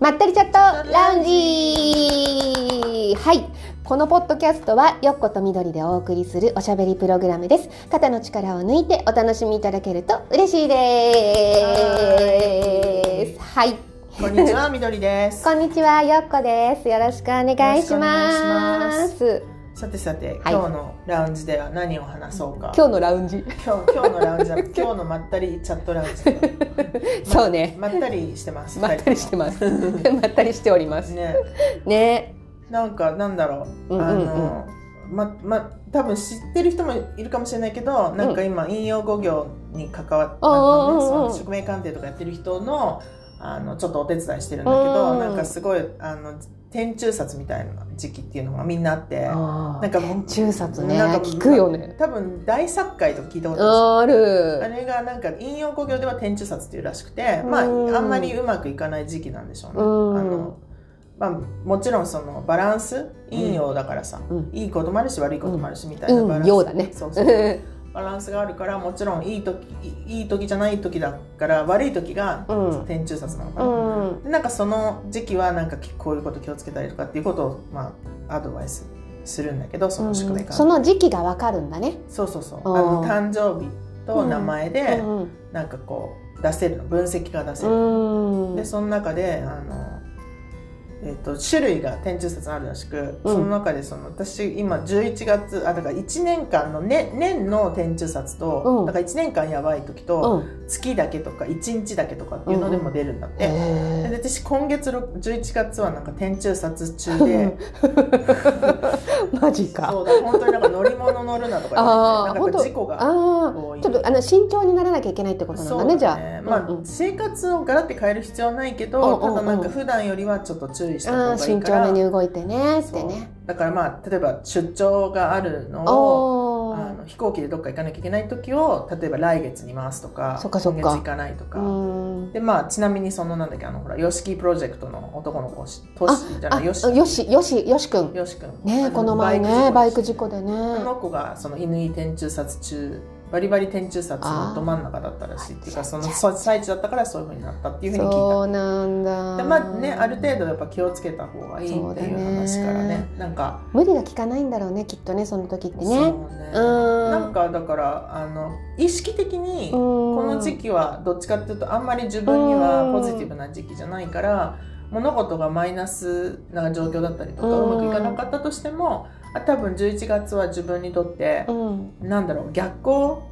まったりチャットラウンジはい。このポッドキャストはよっことみどりでお送りするおしゃべりプログラムです。肩の力を抜いてお楽しみいただけると嬉しいです。はい。こんにちは、みどりです。こんにちはよっこです。よろしくお願いしますさてさて、はい。今日のラウンジでは何を話そうか。今日のラウンジ。今日今日のラウンジは 今日のまったりチャットラウンジで。そうね。まったりしてます。まったりしてます。まったりしております。す。ね、ね。なんかなんだろう、うんうんうん。あの。まま多分知ってる人もいるかもしれないけどなんか今引用語行に関わって、うんうんうんうん。その宿命鑑定とかやってる人のあのちょっとお手伝いしてるんだけど、うん。なんかすごいあの天中殺みたいな時期っていうのがみんなあってなんか天中殺ね。なんか聞くよね。多分大作会とか聞いたことあある。あるれがなんか引用語行では天中殺っていうらしくて、まあ、うん。あんまりうまくいかない時期なんでしょうね。うん。あのまあ、もちろんそのバランス？引用だからさ、うん。いいこともあるし悪いこともあるしみたいなバランス、うん。ようだね。そうそう バランスがあるからもちろんいい時いい時じゃない時だから悪い時がうん。天中殺なのかうな、ん。でなんかその時期はなんかこういうこと気をつけたりとかっていうことを、まあ、アドバイスするんだけどその宿命感、その時期がわかるんだね。そうそうそう。あの誕生日と名前でうん。なんかこう出せるの。分析が出せる、うん。でその中であの、えっと種類が天中殺あるらしく、うんその中でその私今11月あだから1年間の、ね、年の天中殺と、うんだから1年間やばい時うと、ん。月だけとか1日だけとかっていうのでも出るんだって。でへ私今月ろ11月はなんか天中殺中でー マジか。そうだ本当になんか乗り物乗るなとかなんか。事故が多いちょっとあの慎重にならなきゃいけないってことなんだね、じゃあ。まあ、うんうん生活をガラッて変える必要はないけど、うんうんうんただなんか普段よりはちょっと注意した方がいいから慎重めに動いてねってね。だからまあ例えば出張があるのをおあの飛行機でどっか行かなきゃいけない時を例えば来月に回すとかそっかそ今月行かないとか、うん。でまあちなみにそのなんだっけあのほらヨシキプロジェクトの男の子しトあシじゃなあいヨシよしよしよしくん。ヨシ君ねこの前ねバイク事故であね。の子がその犬に天中殺中バリバリ天中殺のど真ん中だったらしいっていうかその最中だったからそういうふうになったっていうふうに聞いた。そうなんだ。でまあねある程度やっぱ気をつけた方がいいっていう話からね。なんか無理が効かないんだろうねきっとねその時ってそうね。ね。うん。なんかだからあの意識的にここの時期はどっちかっていうとあんまり自分にはポジティブな時期じゃないから物事がマイナスな状況だったりとかうん。うまくいかなかったとしてもあ多分11月は自分にとってうん。なんだろう逆光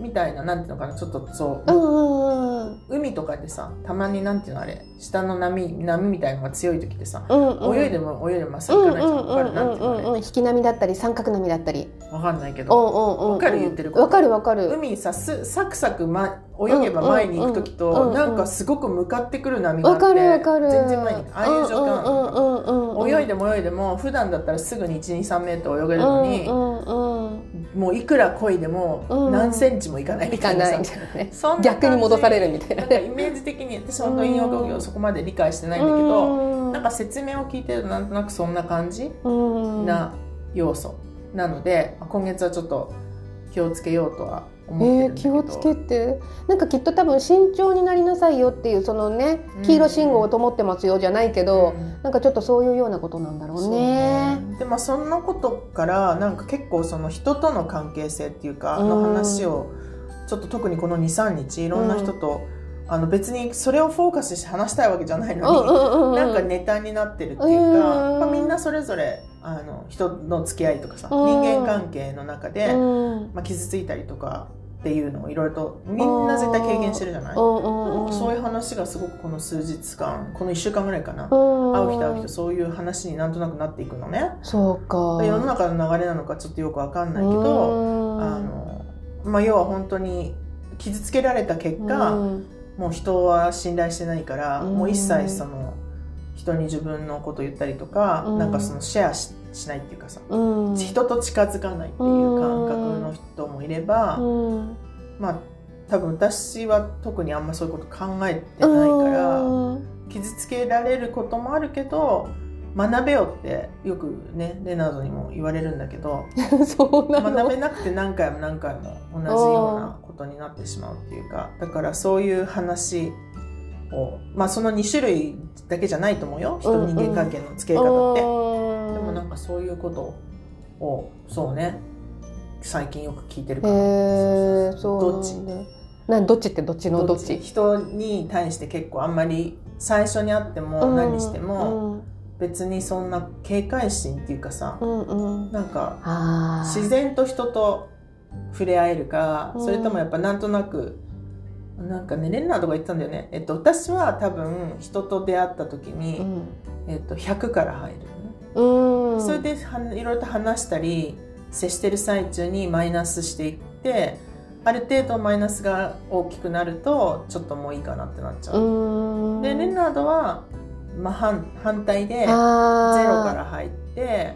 みたいななんていうのかなちょっとそううんうんうん海とかでさたまになんていうのあれ下の波波みたいのが強い時ってさうんうん。泳いでも泳いでもまっすぐ行かない引き波だったり三角波だったり。わかんないけうんどわかる言ってるわかるわかる。海さすサクサク、ま、泳げば前に行く時うんうんうんとなんかすごく向かってくる波があってわかるわかる。全然前にああいう状況なの。うんうんうんうん泳いでも泳いでも普段だったらすぐに123メートル泳げるのに、もういくら漕いでもうん何センチもいかないみ行たいな逆に戻されるみたいなイメージ的に私本当引用語行そこまで理解してないんだけど、なんか説明を聞いてるとなんとなくそんな感じうん。な要素なので、まあ今月はちょっと気をつけようとはえー、気をつけて。なんかきっと多分慎重になりなさいよっていうそのねうん。黄色信号を灯ってますよじゃないけど、うん。なんかちょっとそういうようなことなんだろうそうね。ね。でまあそんなことからなんか結構その人との関係性っていうかうんの話をちょっと特にこの23日いろんな人と、あの別にそれをフォーカスして話したいわけじゃないのに、うんうんうんうん。なんかネタになってるっていうか、うん。まあ、みんなそれぞれあの人の付き合いとかさ、うん人間関係の中で、うん。まあ、傷ついたりとかっていうのをいろいろとみんな絶対経験してるじゃない、そういう話がすごくこの数日間この1週間ぐらいかな、うん。会う人会う人そういう話になんとなくなっていくのね。そうか。世の中の流れなのかちょっとよくわかんないけど、うん。あのまあ、要は本当に傷つけられた結果、うん。もう人は信頼してないから、うん。もう一切その人に自分のこと言ったりとか、うん。なんかそのシェアししないっていうかさ、うん。人と近づかないっていう感覚の人もいれば、うん。まあ多分私は特にあんまそういうこと考えてないから、うん。傷つけられることもあるけど学べよってよくねレナードにも言われるんだけど そうなの。学べなくて何回も何回も同じようなことになってしまうっていうかだからそういう話をまあその2種類だけじゃないと思うよ。人人間関係の付け方って、でもなんかそういうことをそうね。最近よく聞いてるから、どっちなんどっち？ってどっちの？どっち？人に対して結構あんまり最初に会っても何しても、うん。別にそんな警戒心っていうかさ、うんうん。なんか自然と人と触れ合えるか、うん。それともやっぱなんとなくなんかねレンナーとか言ってたんだよね、えっと、私は多分人と出会った時に、うん。えっと、100から入るのね、うん。それではいろいろと話したり接してる最中にマイナスしていってある程度マイナスが大きくなるとちょっともういいかなってなっちゃう、うん。でレンナードは、まあ、反反対でゼロから入って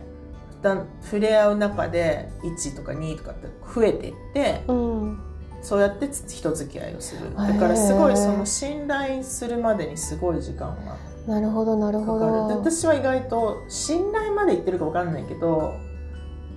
だん触れ合う中で1とか2とかって増えていってうんそうやってつ人付き合いをする。だからすごいその信頼するまでにすごい時間がなるほどなるほど。私は意外と信頼までいってるか分かんないけど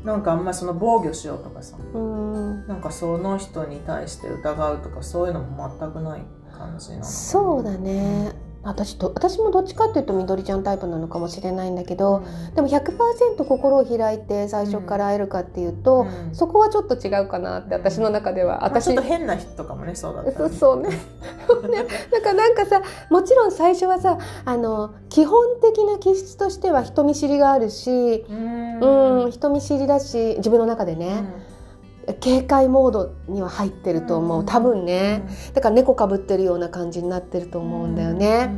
なんかあんまりその防御しようとかさうん。なんかその人に対して疑うとかそういうのも全くない感じなのそうだね私と私もどっちかっていうとみどりちゃんタイプなのかもしれないんだけど、うん。でも100%心を開いて最初から会えるかっていうと、うん。そこはちょっと違うかなって私の中では、まあちょ私っと変な人とかもねそうだったらね。そうね。ねだからなんかさもちろん最初はさあの基本的な気質としては人見知りがあるし、うん。うん、人見知りだし自分の中でね、警戒モードには入ってると思う、多分ね、だから猫かぶってるような感じになってると思うんだよね、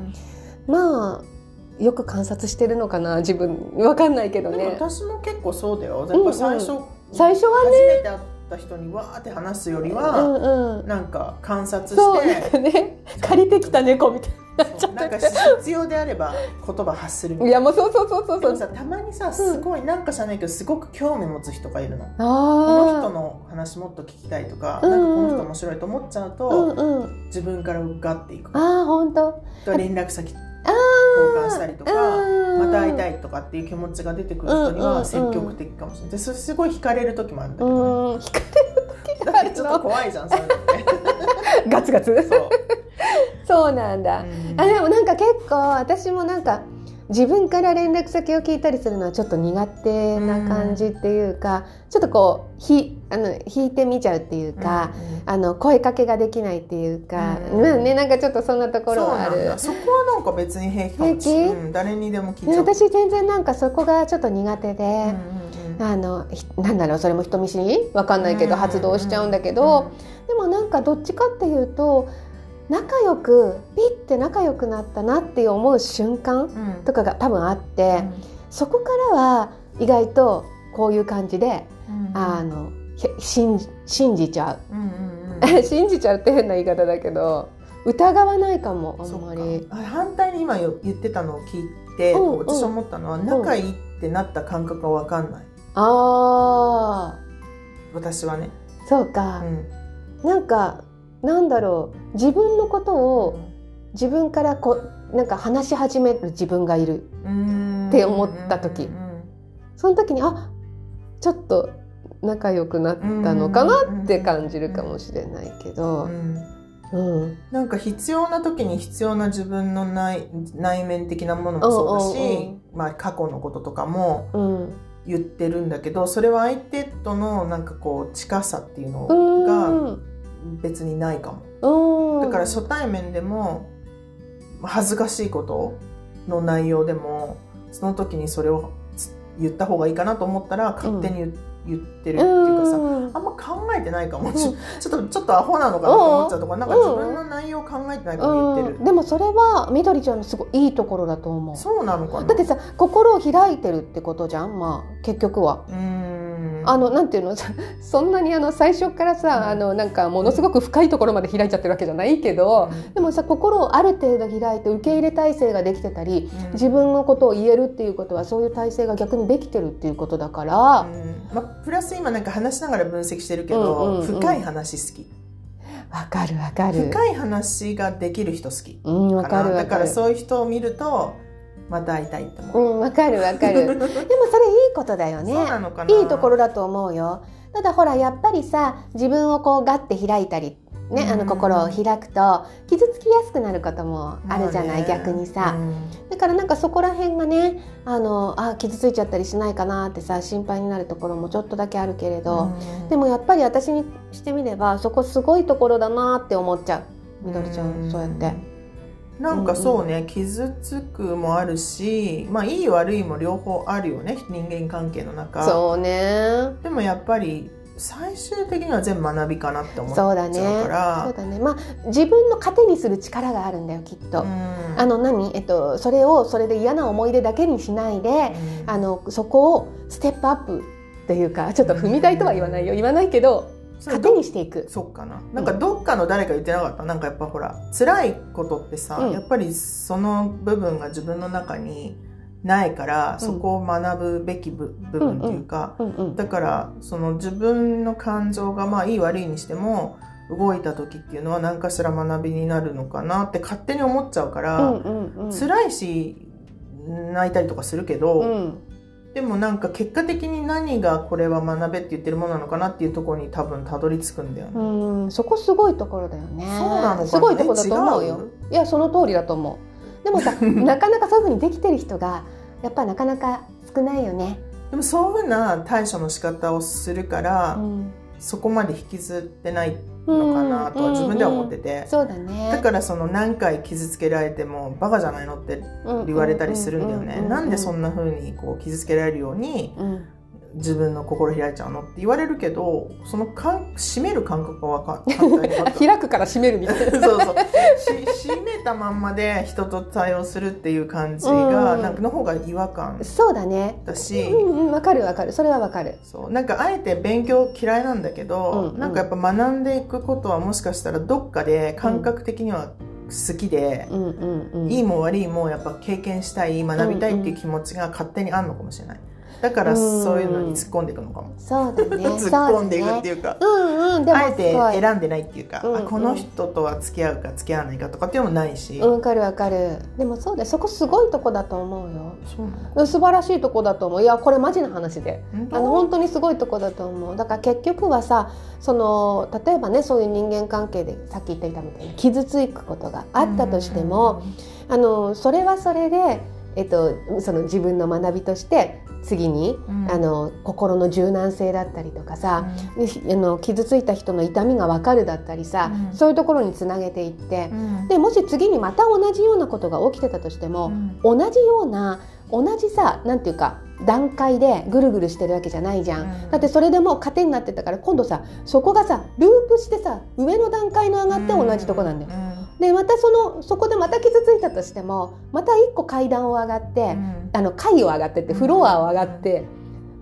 まあよく観察してるのかな自分。わかんないけどね。私も結構そうだよ。やっぱ最初、最初はね初めて会った人にわーって話すよりうは、んうん。なんか観察してかね借りてきた猫みたいそう。なんか必要であれば言葉発するみたいな。いやもうそうそうそうそう。そうでもさたまにさすごいなんか知らないけどすごく興味持つ人がいるの、こあの人あの話もっと聞きたいとか、うんなんかこの人面白いと思っちゃうと、うんうん。自分からガッていく。ああ本当連絡先あ交換したりとかうんまた会いたいとかっていう気持ちが出てくる人にうんうんうんは積極的かもしれない。でそれすごい惹かれる時もあるんだけど、ねうん。惹かだってちょっと怖いじゃんそういうのって。ガツガツ。そう、そうなんだ、あでもなんか結構私もなんか自分から連絡先を聞いたりするのはちょっと苦手な感じっていうか、ちょっとこうひあの引いてみちゃうっていうか、あの声かけができないっていうか、うんまあねなんかちょっとそんなところはある。そこはなんか別に平気かも。しれない、誰にでも聞いねちゃう。私全然なんかそこがちょっと苦手で、うんうんうんあのひなんだろうそれも人見知り？わかんないけどうん発動しちゃうんだけど、でもなんかどっちかっていうと仲良くピッて仲良くなったなって思う瞬間とかが多分あって、そこからは意外とこういう感じで、うん。あのひ信じ信じちゃう。信じちゃうって変な言い方だけど疑わないかもあんまり。あ反対に今よ言ってたのを聞いて、私思ったのは仲いいってなった感覚が分かんない。あ私はね、ーそうか。う、ん。なんかなんだろう。自分のことを自分からこうなんか話し始める自分がいる。うん。って思った時。その時にあちょっと仲良くなったのかなって感じるかもしれないけうど、ん。うん、なんか必要な時に必要な自分の内内面的なものもそうだし、まあ、過去のこととかもうん、言ってるんだけどそれは相手とのなんかこう近さっていうのうがん、別にないかも。うん、だから初対面でも恥ずかしいことの内容でもその時にそれをつ言った方がいいかなと思ったら勝手に言,、言ってるっていうかさ、うん。あんま考えてないかも、ん。ちょっとちょっとアホなのかなと思っちゃうとか、なんか自分の内容を考えてないから言ってる、うん。でもそれはみどりちゃんのすごいいいところだと思う。そうなのかな。だってさ心を開いてるってことじゃんまあ結局は。うーんあのなんていうの？そんなにあの最初からさ、うん。あのなんかものすごく深いところまで開いちゃってるわけじゃないけど、でもさ心をある程度開いて受け入れ体制ができてたりうん。自分のことを言えるっていうことはそういう体制が逆にできてるっていうことだから、うん。まあ、プラス今なんか話しながら分析してるけど、深い話好き。わかるわかる。深い話ができる人好き。うんわかるわだかからる。そういう人を見るとまた会いたいって思う、うんわかるわかる。でもそれいいことだよね。そうなのかな。いいところだと思うよ。ただほらやっぱりさ自分をこうガッて開いたりね、あの心を開くと傷つきやすくなることもあるじゃない、まあね逆にさ、うん。だからなんかそこら辺がねあのあ傷ついちゃったりしないかなってさ心配になるところもちょっとだけあるけれど、うん。でもやっぱり私にしてみればそこすごいところだなって思っちゃう。みどりちゃん、そうやって。なんかそうね、傷つくもあるしまあいい悪いも両方あるよね人間関係の中。そうね。でもやっぱり最終的には全部学びかなって思っちゃそううだね。からそうだね。まあ自分の糧にする力があるんだよきっと。うん。あの何、えっと、それをそれで嫌な思い出だけにしないで、うん。あのそこをステップアップっていうかちょっと踏み台とは言わないよ。言わないけど糧に。していく？そっかな。なんかどっかの誰か言ってなかった？なんかやっぱほら辛いことってさ、うん。やっぱりその部分が自分の中にないから、そこを学ぶべき部部分っていうか、うんうん。だからその自分の感情がまあいい悪いにしても動いた時っていうのは何かしら学びになるのかなって勝手に思っちゃうから、うんうんうん。辛いし泣いたりとかするけど、うんでもなんか結果的に何がこれは学べって言ってるものなのかなっていうところに多分たどり着くんだよね。うん、そこすごいところだよね。そうなのすごいところだと思うえよ。いや、その通りだと思う。でもさ、なかなかそういうふうにできてる人が、やっぱなかなか少ないよね。でもそういうふうな対処の仕方をするから、うん、そこまで引きずってないのかなとは自分では思ってて、そうだね。だからその何回傷つけられてもバカじゃないのって言われたりするんだよね。なんでそんんな風にこう傷つけられるようにうん自分の心開いちゃうのって言われるけど、そのかん閉める感覚がわか 簡単に開くから閉めるみたいな。そうそうし閉めたまんまで人と対応するっていう感じが、うんなんかの方が違和感そうだね。だし、うんうん、わかるわかる。それはわかる。そうなんかあえて勉強嫌いなんだけど、うんうんなんかやっぱ学んでいくことはもしかしたらどっかで感覚的には好きで、うんうんうん。いいも悪いもやっぱ経験したい学びたいっていう気持ちが勝手にあるのかもしれないだからうんそういうのに突っ込んでいくのかも、そうだね。突っ込んでいくってう。いうかうんうん、でもあえて選んでないっていうか、うんあこの人とは付き合うか付き合わないかとかっていうのもないし、わかるわかる。でもそうだよ。そこすごいとこだと思うよ。そう素晴らしいとこだと思う。いやこれマジな話で。あの本当にすごいとこだと思う。だから結局はさその例えばねそういう人間関係でさっき言っていたみたいに傷つくことがあったとしても、あのそれはそれで、えっと、その自分の学びとして次に、うん。あの心の柔軟性だったりとかうさ、んあの傷ついた人の痛みが分かるだったりさ、うん。そういうところにつなげていってう、ん。でもし次にまた同じようなことが起きてたとしても、うん。同じような同じさなんていうか段階でぐるぐるしてるわけじゃないじゃん、うん。だってそれでもう糧になってたから今度さそこがさループしてさ上の段階の上がって同じとこなんだよ、でまたそのそこでまた傷ついたとしてもまた一個階段を上がって、うん。あの階を上がってってフロアを上がって、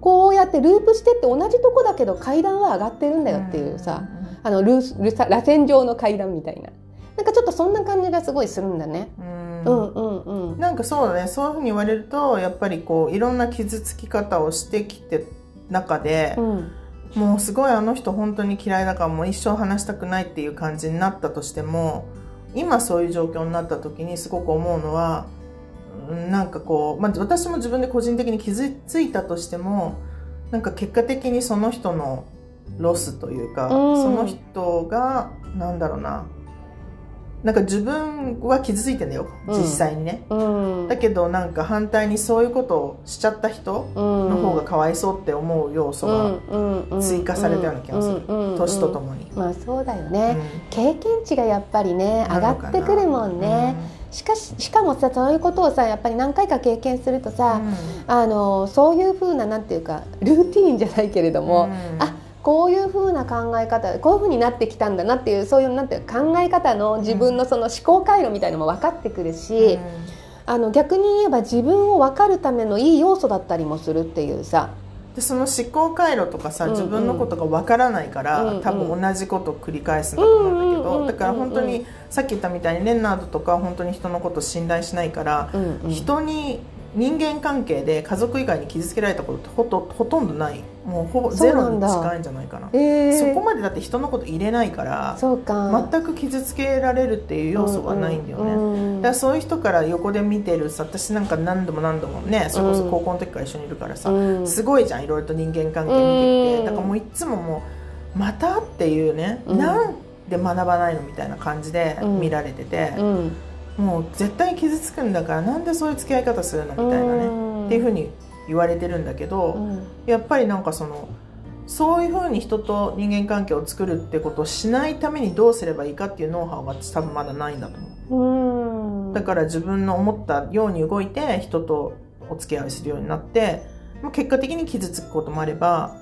こうやってループしてって同じとこだけど階段は上がってるんだよっていうさ、あのルースルサ螺旋状の階段みたいな。なんかちょっとそんな感じがすごいするんだね。うん。うんうんうん。なんかそうだね。そういうふうに言われるとやっぱりこういろんな傷つき方をしてきて中でう、ん。もうすごいあの人本当に嫌いだからもう一生話したくないっていう感じになったとしても今そういう状況になった時にすごく思うのはうんなんかこう、まあ、私も自分で個人的に傷ついたとしてもなんか結果的にその人のロスというか、うん。その人がなんだろうななんか自分は傷ついてんだようん。実際にね、うん。だけどなんか反対にそういうことをしちゃった人のの方がかわいそうって思う要素が追加されたような気がする。年とともに。まあそうだよね、経験値がやっぱりね上がってくるもんね、しかししかもさそういうことをさやっぱり何回か経験するとさ、あのそういうふうななんていうかルーティーンじゃないけれども、あこういうふうな考え方こういうふうになってきたんだなっていうそういうなんていうか考え方の自分のその思考回路みたいのも分かってくるし、あの逆に言えば自分を分かるためのいい要素だったりもするっていうさ。でその思考回路とかさうんうん自分のことがわからないから、うんうん。多分同じことを繰り返すんだと思うんだけうんうんうんうん。どだから本当にさっき言ったみたいにレンナードとかは本当に人のことを信頼しないから、うんうん。人に人間関係で家族以外に傷つけられたことってほとほとんどない。もうほぼゼロに近いんじゃないかな。えー。そこまでだって人のこと入れないからそうか。全く傷つけられるっていう要素がないんだよね、うんうんだからそういう人から横で見てるさ私なんか何度も何度もねそれこそ高校の時から一緒にいるからさ、うん。すごいじゃんいろいろと人間関係見てきて、うんだからもういつももうまたっていうね、うん。なんで学ばないのみたいな感じでうん。見られてて、うんもう絶対傷つくんだからなんでそういう付き合い方するのみたいなね、うん。っていうふうに言われてるんだけど、うん。やっぱりなんかそのそういうふうに人と人間関係を作るってことをしないためにどうすればいいかっていうノウハウが多分まだないんだと思う。うん。だから自分の思ったように動いて人とお付き合いするようになってまあ結果的に傷つくこともあれば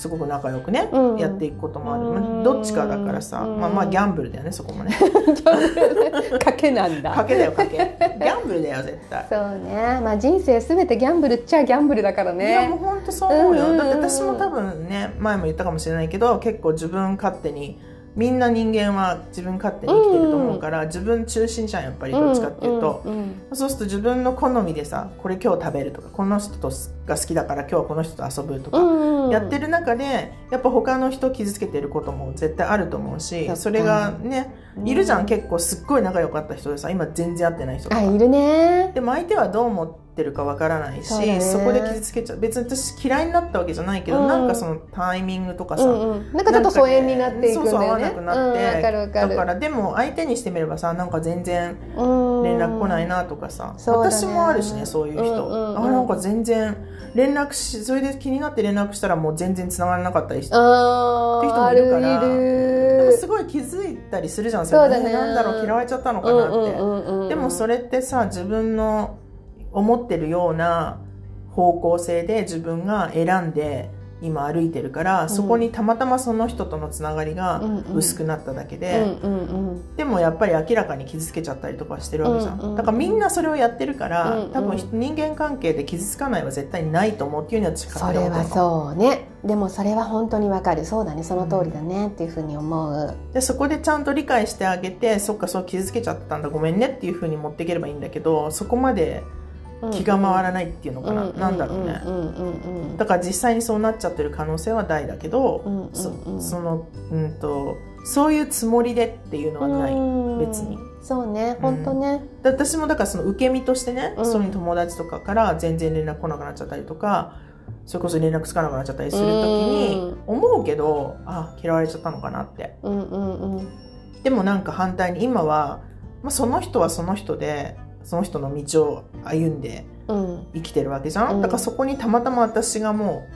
すごく仲良くね、うん。やっていくこともある、うんまあどっちかだからさ、うん。まあまあギャンブルだよねそこもね。賭けなんだ。賭けだよ賭け。ギャンブルだよ絶対。そうね。まあ人生すべてギャンブルっちゃギャンブルだからいやもうね本当そう思うよ、うんうんうん。だって私も多分ね前も言ったかもしれないけど結構自分勝手にみんな人間は自分勝手に生きてると思うから、自分中心じゃんやっぱりどっちかっていうと、んんそうすると自分の好みでさこれ今日食べるとかこの人とが好きだから今日はこの人と遊ぶとか、うんうん。やってる中でやっぱ他の人傷つけてることも絶対あると思うしそれがねうん。いるじゃん。結構すっごい仲良かった人でさ今全然会ってない人とか。あいるね。でも相手はどう思ってるかわからないしそこで傷つけちゃう。別に私嫌いになったわけじゃないけど、うん。なんかそのタイミングとかさ、うんうん。なんかちょっと疎遠になっていくんだよね。そうそう合わなくなって、うんだからでも相手にしてみればさなんか全然うん連絡来ないなとかさ、そうだね私もあるしねそういう人、うんうんうん。あなんか全然連絡しそれで気になって連絡したらもう全然繋がらなかったりしてあっていう人もいるからる。すごい気づいたりするじゃんそうだね。れなんだろう嫌われちゃったのかなって、うんうんうんうん。でもそれってさ自分の思ってるような方向性で自分が選んで今歩いてるから、そこにたまたまその人とのつながりがうんうん薄くなっただけうで、んうんうん。でもやっぱり明らかに傷つけちゃったりとかしてるわけじゃん、うんうんだからみんなそれをやってるから、うんうん。多分人間関係で傷つかないは絶対ないと思うっていうのは私それはそうね。でもそれは本当にわかる。そうだね。その通りだねっていうふうに思う。でそこでちゃんと理解してあげてそっかそう傷つけちゃったんだ。ごめんねっていうふうに持っていければいいんだけどそこまで気が回らないっていうのかな、なんだろうね、うん。うん。うん。だから実際にそうなっちゃってる可能性は大だけど、うん。うん。うん。そそのうんとそういうつもりでっていうのはない、うん。別に。そうね。本当ね。で私もだからその受け身としてね、うん。そういう友達とかから全然連絡来なくなっちゃったりとかそれこそ連絡つかなくなっちゃったりする時に思うけどあ嫌われちゃったのかなって。うん。うん。うん。でもなんか反対に今は、まあ、その人はその人でその人の道を歩んでうん。生きてるわけじゃん、うん。だからそこにたまたま私がも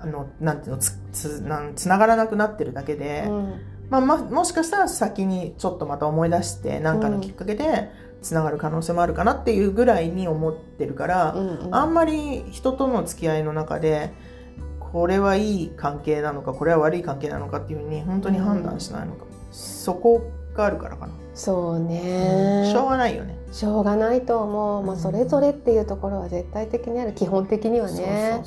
うあのなんていうのつつなんつながらなくなってるだけで、うん。まあ、まもしかしたら先にちょっとまた思い出して何かのきっかけでつながる可能性もあるかなっていうぐらいに思ってるから、うんうん。あんまり人との付き合いの中でこれはいい関係なのかこれは悪い関係なのかっていうふうに本当に判断しないのか、そこがあるからかな、そうね。しょうがないよね。しょうがないと思う、まあ、うんそれぞれっていうところは絶対的にある。基本的にはね。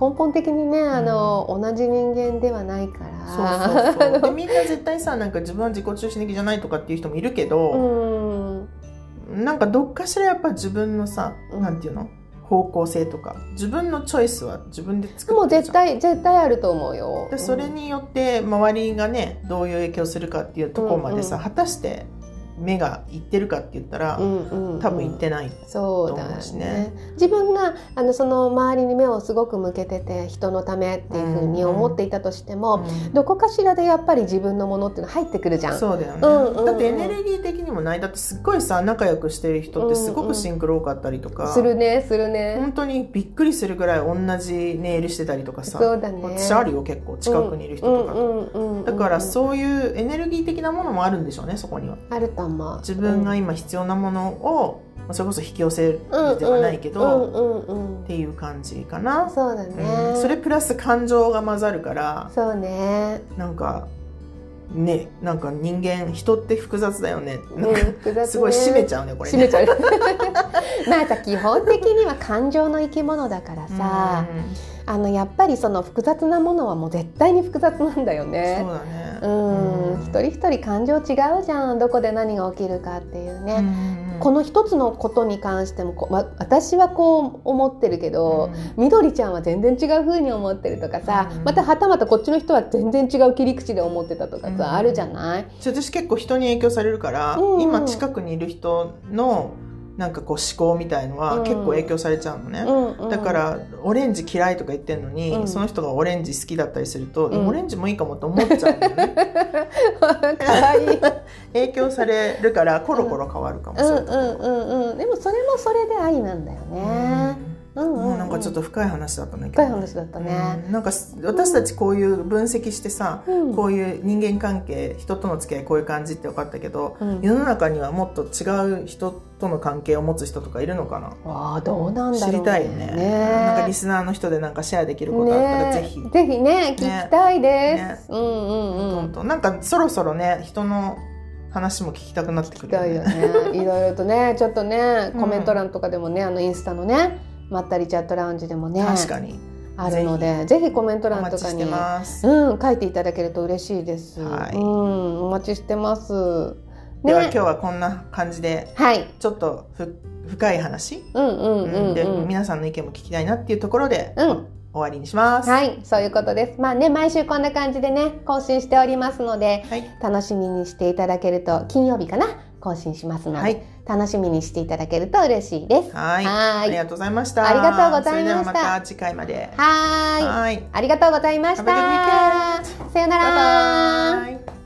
根本的にねあの、同じ人間ではないから。そうそうそう。でみんな絶対さなんか自分は自己中心的じゃないとかっていう人もいるけど、うん。なんかどっかしらやっぱ自分のさ、うん。なんていうの？方向性とか自分のチョイスは自分で作ってもう絶対絶対あると思うよ。でそれによって周りがねどういう影響するかっていうところまでさ、うんうん。果たして目がいってるかって言ったら、うんうん。うん多分いってない、と思うしね。ね自分があのその周りに目をすごく向けてて人のためっていうふうに思っていたとしても、うん。どこかしらでやっぱり自分のものっていうの入ってくるじゃん。そうだよね、うんうん。うんだってエネルギー的にもない。だってすっごいさ仲良くしてる人ってすごくシンクロ多かったりとか、するねするね。本当にびっくりするぐらい同じネイルしてたりとかさ。そうだね。私あるよ結構近くにいる人とかと、うんうんうんうん。だからそういうエネルギー的なものもあるんでしょうねそこには。あると思う。自分が今必要なものをまあそれこそ引き寄せるではないけど、うんうんうんうん。っていう感じかな、そうだね、うん。それプラス感情が混ざるからそうね。なんかねなんか人間人って複雑だよね。なね。すごい締めちゃうねこれね。締めちゃう。まあさ基本的には感情の生き物だからさ、あのやっぱりその複雑なものはもう絶対に複雑なんだようんね。そうだねうん、一人一人感情違うじゃん。どこで何が起きるかっていうね、うん。この一つのことに関しても私はこう思ってるけど、うん。みどりちゃんは全然違う風に思ってるとかさ、うん。またはたまたこっちの人は全然違う切り口で思ってたとかさ、うん。あるじゃない？私結構人に影響されるから、今近くにいる人のなんかこう思考みたいのはうん。結構影響されちゃうのね、うんうん。だからオレンジ嫌いとか言ってんのに、うんその人がオレンジ好きだったりすると、うん。オレンジもいいかもと思っちゃうんだよね。かわい。い影響されるからコロコロ変わるかもしれない、うんうんうんうん。でもそれもそれでありなんだよねうんうんうん。なんかちょっと深い話だったね。深い話だったね。うん。なんか私たちこういう分析してさ、うん。こういう人間関係人との付き合いこういう感じって分かったけど、うん。世の中にはもっと違う人との関係を持つ人とかいるのかな？わあどうなんだろう知りたいよねなんかリスナーの人でなんかシェアできることあったらぜひ、ねぜひね聞きたいです、うんうんうん。なんかそろそろね人の話も聞きたくなってくるよね。いろいろとねちょっとねコメント欄とかでもねあのインスタのねまったりチャットラウンジでもね確かに。あるのでぜひコメントお欄とかにうん書いていただけると嬉しいです、はい。うんお待ちしてます。では今ね日はこんな感じではい。ちょっとふ深い話、うんうんうん、うん、で皆さんの意見も聞きたいなっていうところで、うん。終わりにします。はいそういうことです。まあね毎週こんな感じでね更新しておりますのではい、楽しみにしていただけると金曜日かな更新しますので、はい楽しみにしていただけると嬉しいですはい、はいありがとうございました。ありがとうございましたそれではまた次回まで。はーいはい。ありがとうございました.さよなバイバらイ